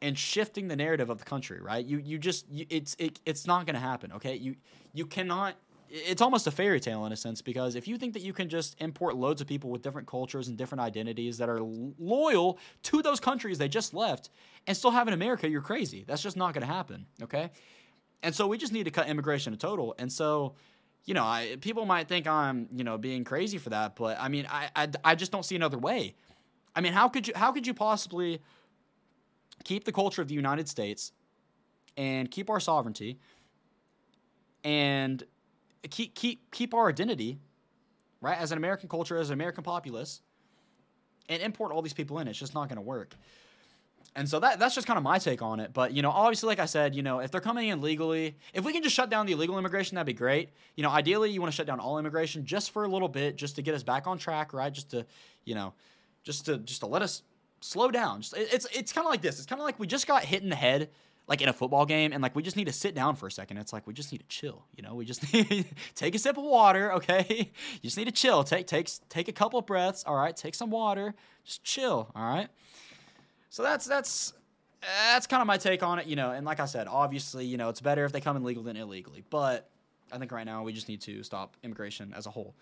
and shifting the narrative of the country. Right, you you just you, it's it, it's not going to happen. Okay, you you cannot it's almost a fairy tale in a sense because if you think that you can just import loads of people with different cultures and different identities that are loyal to those countries they just left and still have in America, you're crazy. That's just not going to happen. Okay. And so we just need to cut immigration to total. And so, you know, I, people might think I'm, you know, being crazy for that, but I mean, I, I, I just don't see another way. I mean, how could you, how could you possibly keep the culture of the United States and keep our sovereignty and keep keep keep our identity, right, as an American culture, as an American populace, and import all these people in. It's just not going to work. And so that that's just kind of my take on it. But you know, obviously, like I said, you know, if they're coming in legally, if we can just shut down the illegal immigration, that'd be great. You know, ideally, you want to shut down all immigration just for a little bit, just to get us back on track, right? Just to, you know, just to just to let us slow down. Just, it's it's kind of like this. It's kind of like we just got hit in the head like in a football game and like we just need to sit down for a second. It's like we just need to chill, you know? We just need take a sip of water, okay? You just need to chill. Take take take a couple breaths, all right? Take some water. Just chill, all right? So that's that's that's kind of my take on it, you know. And like I said, obviously, you know, it's better if they come in legal than illegally. But I think right now we just need to stop immigration as a whole.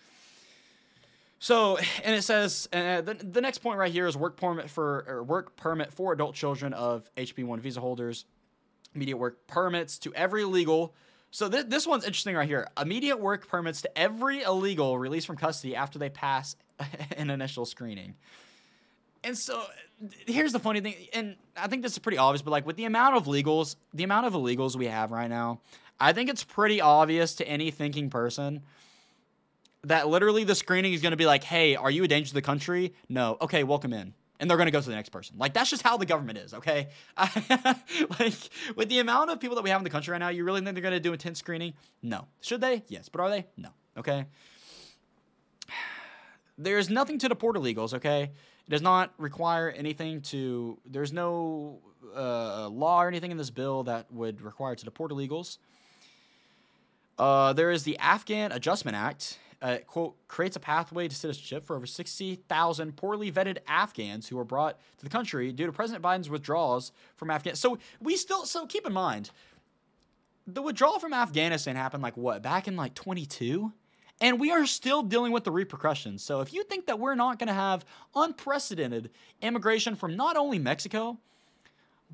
So, and it says uh, the, the next point right here is work permit for work permit for adult children of HB1 visa holders immediate work permits to every illegal. So th- this one's interesting right here. Immediate work permits to every illegal released from custody after they pass an initial screening. And so here's the funny thing, and I think this is pretty obvious, but like with the amount of legals, the amount of illegals we have right now, I think it's pretty obvious to any thinking person that literally the screening is going to be like, hey, are you a danger to the country? No. Okay, welcome in and they're going to go to the next person. Like that's just how the government is, okay? like with the amount of people that we have in the country right now, you really think they're going to do intense screening? No. Should they? Yes, but are they? No. Okay. There's nothing to deport illegals, okay? It does not require anything to. There's no uh, law or anything in this bill that would require to deport illegals. Uh, there is the Afghan Adjustment Act, uh, quote, creates a pathway to citizenship for over 60,000 poorly vetted Afghans who were brought to the country due to President Biden's withdrawals from Afghanistan. So we still, so keep in mind, the withdrawal from Afghanistan happened like what, back in like 22? And we are still dealing with the repercussions. So if you think that we're not going to have unprecedented immigration from not only Mexico,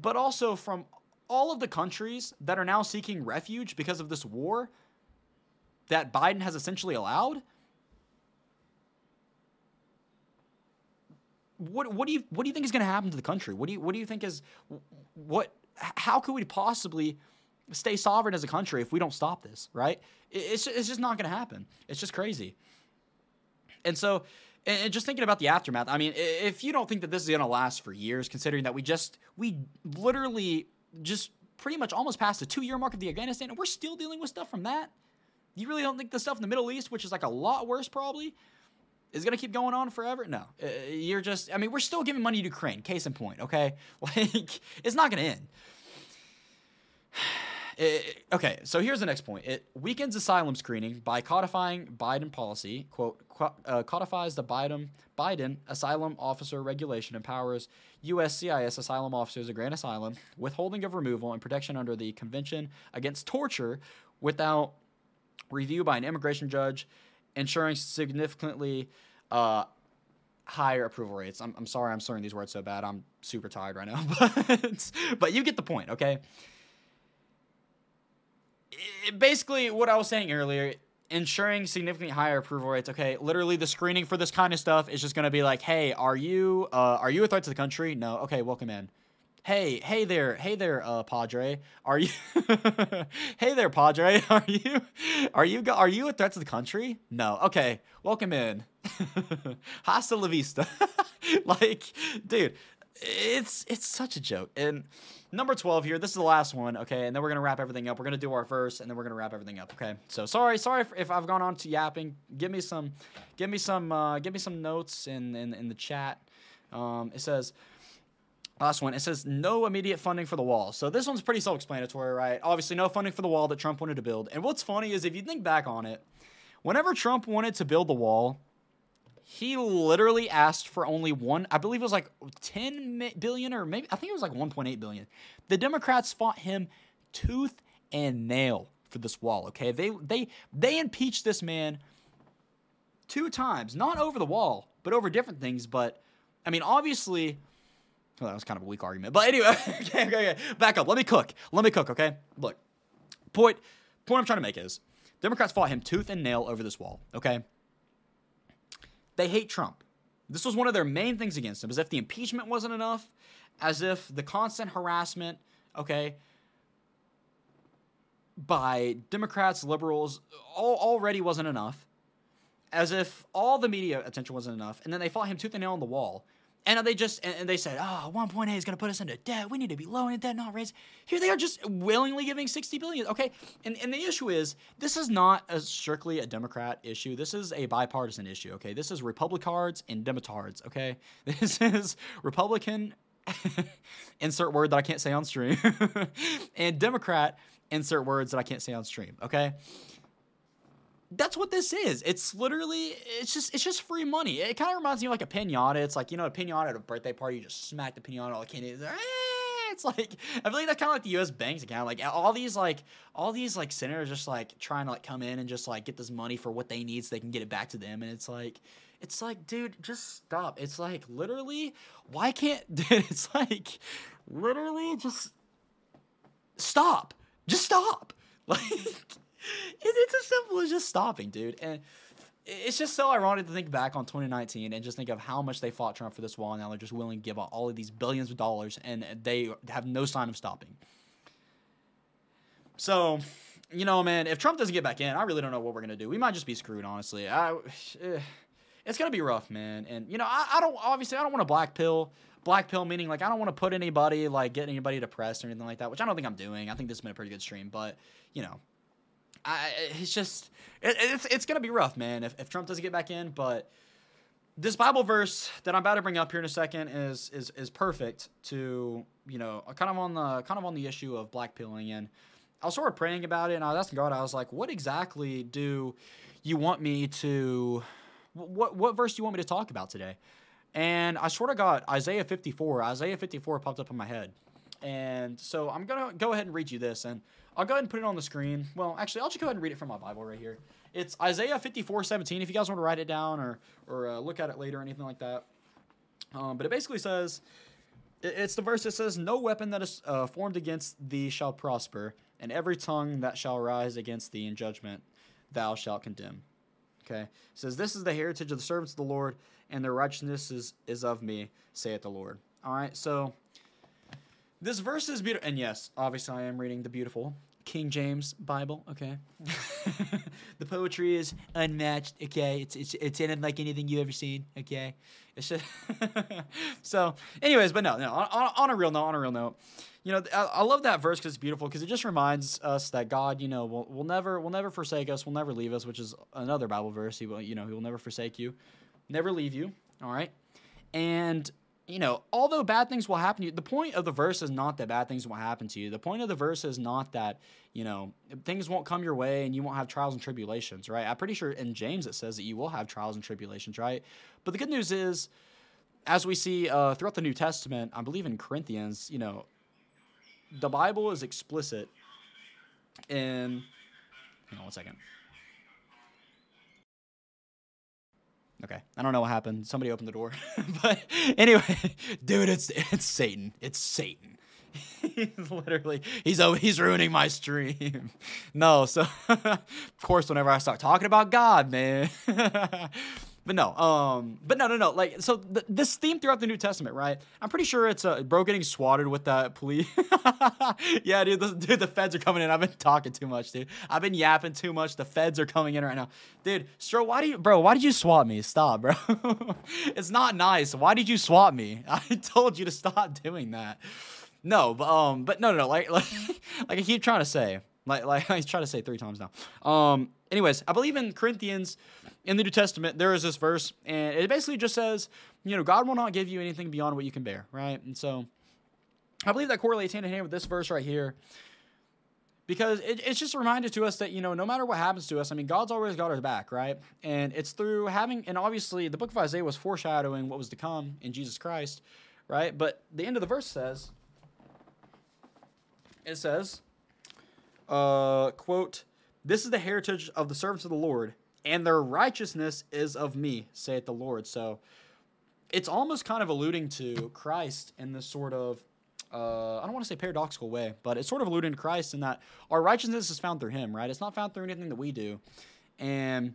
but also from all of the countries that are now seeking refuge because of this war that Biden has essentially allowed, what what do you what do you think is going to happen to the country? What do you what do you think is what how could we possibly stay sovereign as a country if we don't stop this, right? It's, it's just not going to happen. It's just crazy. And so, and just thinking about the aftermath, I mean, if you don't think that this is going to last for years, considering that we just, we literally just pretty much almost passed the two year mark of the Afghanistan, and we're still dealing with stuff from that. You really don't think the stuff in the Middle East, which is like a lot worse probably, is going to keep going on forever? No. Uh, you're just, I mean, we're still giving money to Ukraine, case in point, okay? Like, it's not going to end. It, okay, so here's the next point. It weakens asylum screening by codifying Biden policy. Quote uh, codifies the Biden Biden asylum officer regulation, empowers USCIS asylum officers to grant asylum, withholding of removal, and protection under the Convention Against Torture without review by an immigration judge, ensuring significantly uh, higher approval rates. I'm, I'm sorry, I'm slurring these words so bad. I'm super tired right now, but but you get the point, okay? basically what I was saying earlier, ensuring significantly higher approval rates. Okay, literally the screening for this kind of stuff is just going to be like, hey, are you uh, are you a threat to the country? No. Okay, welcome in. Hey, hey there, hey there, uh, Padre. Are you? hey there, Padre. Are you? Are you? Are you a threat to the country? No. Okay, welcome in. Hasta la vista. like, dude, it's it's such a joke. And number 12 here, this is the last one, okay? And then we're to wrap everything up. We're to do our verse and then we're to wrap everything up, okay? So sorry, sorry if, if, I've gone on to yapping. Give me some give me some uh, give me some notes in in, in the chat. Um, it says Last one. It says no immediate funding for the wall. So this one's pretty self-explanatory, right? Obviously, no funding for the wall that Trump wanted to build. And what's funny is if you think back on it, whenever Trump wanted to build the wall, he literally asked for only one i believe it was like 10 billion or maybe i think it was like 1.8 billion the democrats fought him tooth and nail for this wall okay they they they impeached this man two times not over the wall but over different things but i mean obviously well, that was kind of a weak argument. But anyway okay, okay, okay. Back up. Let me cook. Let me cook okay? Look point point i'm trying to make is democrats fought him tooth and nail over this wall okay? They hate Trump. This was one of their main things against him, as if the impeachment wasn't enough, as if the constant harassment, okay, by Democrats, liberals, all, already wasn't enough, as if all the media attention wasn't enough, and then they fought him tooth and nail on the wall. And they just and they said, ah, "Oh, 1.8 is going to put us into debt. We need to be lowering debt, not raise." Here they are, just willingly giving 60 billion. Okay, and and the issue is this is not a strictly a Democrat issue. This is a bipartisan issue. Okay, this is Republicards and Demotards. Okay, this is Republican. insert word that I can't say on stream, and Democrat insert words that I can't say on stream. Okay, that's what this is. It's literally it's just it's just free money. It kind of reminds me of like a pinata. It's like you know a pinata at a birthday party. You just smack the pinata, all the candy. It's like, ah! it's like I feel like that's kind of like the U.S. banks account. Like all these like all these like senators just like trying to like come in and just like get this money for what they need so they can get it back to them. And it's like it's like dude, just stop. It's like literally why can't dude? It's like literally just stop. Just stop. Like it's as simple as just stopping, dude. And it's just so ironic to think back on 2019 and just think of how much they fought Trump for this wall. And now they're just willing to give out all of these billions of dollars, and they have no sign of stopping. So, you know, man, if Trump doesn't get back in, I really don't know what we're gonna do. We might just be screwed, honestly. I, it's gonna be rough, man. And you know, I, I don't obviously I don't want to black pill. Black pill meaning like I don't want to put anybody like get anybody depressed or anything like that, which I don't think I'm doing. I think this has been a pretty good stream, but you know, I, it's just it, it's it's gonna be rough, man. If, if Trump doesn't get back in, but this Bible verse that I'm about to bring up here in a second is is is perfect to you know kind of on the kind of on the issue of black pilling and I was sort of praying about it, and I was asking God. I was like, "What exactly do you want me to? What what verse do you want me to talk about today?" And I sort of got Isaiah 54. Isaiah 54 popped up in my head, and so I'm gonna go ahead and read you this, and I'll go ahead and put it on the screen. Well, actually, I'll just go ahead and read it from my Bible right here. It's Isaiah 54, 17. If you guys want to write it down or or uh, look at it later or anything like that. Um, but it basically says, it- it's the verse that says, "No weapon that is uh, formed against thee shall prosper, and every tongue that shall rise against thee in judgment, thou shalt condemn." Okay, it says, "This is the heritage of the servants of the Lord, and their righteousness is, is of me," saith the Lord. All right, so this verse is beautiful, and yes, obviously I am reading the beautiful King James Bible. Okay, the poetry is unmatched. Okay, it's it's it's in like anything you've ever seen. Okay, it's just so. Anyways, but no, no. On, on, on a real note, on a real note, you know, I, I love that verse because it's beautiful because it just reminds us that God, you know, will will never will never forsake us, will never leave us, which is another Bible verse. He will, you know, he will never forsake you, never leave you. All right, and you know, although bad things will happen to you, the point of the verse is not that bad things will happen to you. The point of the verse is not that, you know, things won't come your way and you won't have trials and tribulations, right? I'm pretty sure in James it says that you will have trials and tribulations, right? But the good news is, as we see uh, throughout the New Testament, I believe in Corinthians, you know, the Bible is explicit in. Hang on one second. Okay, I don't know what happened. Somebody opened the door, but anyway, dude, it's it's Satan. It's Satan. he's literally he's oh he's ruining my stream. No, so of course whenever I start talking about God, man. But no, um, but no, no, no. Like so, th- this theme throughout the New Testament, right? I'm pretty sure it's uh, bro getting swatted with that police. yeah, dude, the, dude, the feds are coming in. I've been talking too much, dude. I've been yapping too much. The feds are coming in right now, dude. Stro, why do you, bro? Why did you swat me? Stop, bro. it's not nice. Why did you swat me? I told you to stop doing that. No, but um, but no, no, no. Like, like, like I keep trying to say, like, like I try to say three times now. Um, anyways, I believe in Corinthians, in the New Testament, there is this verse, and it basically just says, you know, God will not give you anything beyond what you can bear, right? And so, I believe that correlates hand in hand with this verse right here. Because it, it's just a reminder to us that, you know, no matter what happens to us, I mean, God's always got our back, right? And it's through having, and obviously the book of Isaiah was foreshadowing what was to come in Jesus Christ, right? But the end of the verse says, it says, uh, quote, This is the heritage of the servants of the Lord, and their righteousness is of me, saith the Lord. So it's almost kind of alluding to Christ in this sort of, uh, I don't want to say paradoxical way, but it's sort of alluding to Christ in that our righteousness is found through Him, right? It's not found through anything that we do. And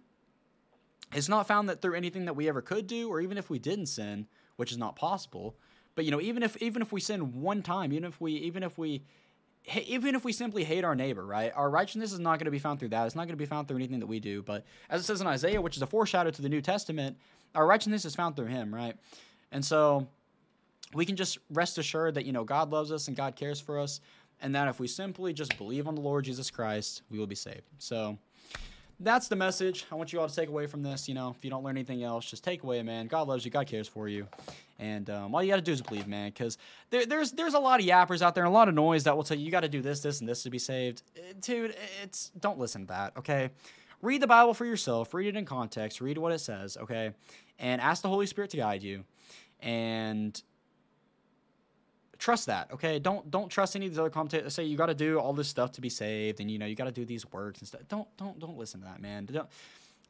it's not found that through anything that we ever could do, or even if we didn't sin, which is not possible. But you know, even if even if we sin one time, even if we even if we even if we simply hate our neighbor, right? Our righteousness is not going to be found through that. It's not going to be found through anything that we do. But as it says in Isaiah, which is a foreshadow to the New Testament, our righteousness is found through Him, right? And so we can just rest assured that you know God loves us and God cares for us, and that if we simply just believe on the Lord Jesus Christ, we will be saved. So that's the message I want you all to take away from this. You know, if you don't learn anything else, just take away, man. God loves you. God cares for you. And um, all you got to do is believe, man. Because there, there's there's a lot of yappers out there, and a lot of noise that will tell you you got to do this, this, and this to be saved. Uh, Dude, it's don't listen to that. Okay, read the Bible for yourself. Read it in context. Read what it says. Okay, and ask the Holy Spirit to guide you. And trust that okay don't don't trust any of these other commentators that say you got to do all this stuff to be saved and you know you got to do these works and stuff don't don't don't listen to that man don't,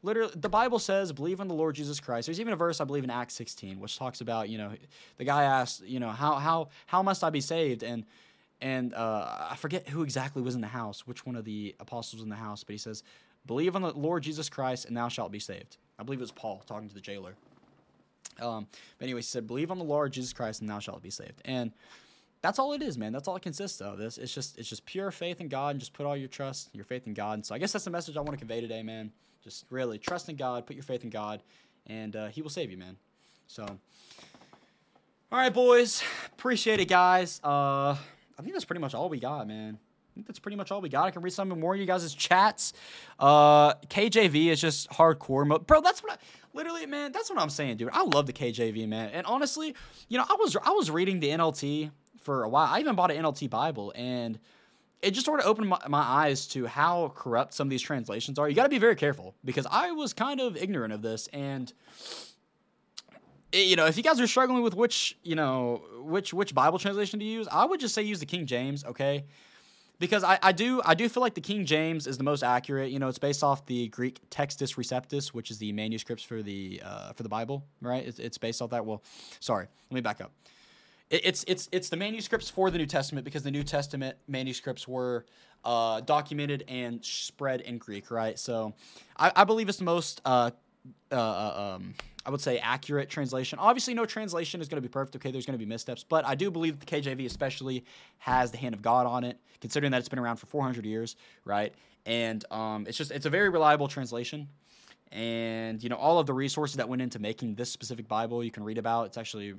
literally the bible says believe in the lord jesus christ there's even a verse i believe in acts 16 which talks about you know the guy asked you know how how how must i be saved and and uh, i forget who exactly was in the house which one of the apostles was in the house but he says believe on the lord jesus christ and thou shalt be saved i believe it was paul talking to the jailer um, but anyway, he said, "Believe on the Lord Jesus Christ, and thou shalt be saved." And that's all it is, man. That's all it consists of. This it's just it's just pure faith in God, and just put all your trust, your faith in God. And so I guess that's the message I want to convey today, man. Just really trust in God, put your faith in God, and uh, He will save you, man. So, all right, boys, appreciate it, guys. Uh, I think that's pretty much all we got, man. I think that's pretty much all we got. I can read some more of you guys' chats. Uh, KJV is just hardcore mode, bro. That's what I, literally, man. That's what I'm saying, dude. I love the KJV, man. And honestly, you know, I was I was reading the NLT for a while. I even bought an NLT Bible, and it just sort of opened my, my eyes to how corrupt some of these translations are. You got to be very careful because I was kind of ignorant of this, and it- you know, if you guys are struggling with which you know which which Bible translation to use, I would just say use the King James. Okay. Because I, I do I do feel like the King James is the most accurate. You know, it's based off the Greek Textus Receptus, which is the manuscripts for the uh, for the Bible, right? It's, it's based off that. Well, sorry, let me back up it's it's it's the manuscripts for the New Testament because the New Testament manuscripts were uh, documented and spread in Greek, right? So I, I believe it's the most uh, uh, uh, um, I would say accurate translation. Obviously, no translation is going to be perfect. Okay, there's going to be missteps, but I do believe the KJV especially has the hand of God on it, considering that it's been around for 400 years, right? And um, it's just it's a very reliable translation and you know all of the resources that went into making this specific bible you can read about it's actually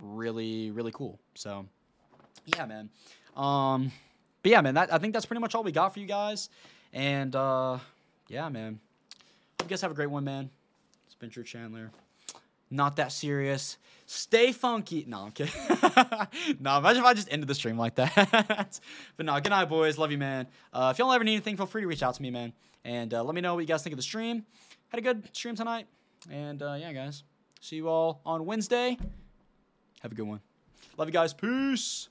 really really cool. So yeah man. Um but yeah man that, i think that's pretty much all we got for you guys. And uh yeah man. Hope you guys have a great one man. Spencer chandler. Not that serious. Stay funky. No i'm kidding. No imagine if i just ended the stream like that. But no good night boys. Love you man. Uh, if y'all ever need anything feel free to reach out to me man. And uh, let me know what you guys think of the stream. Had a good stream tonight. And uh, yeah guys. See you all on wednesday have a good one. Love you guys. Peace.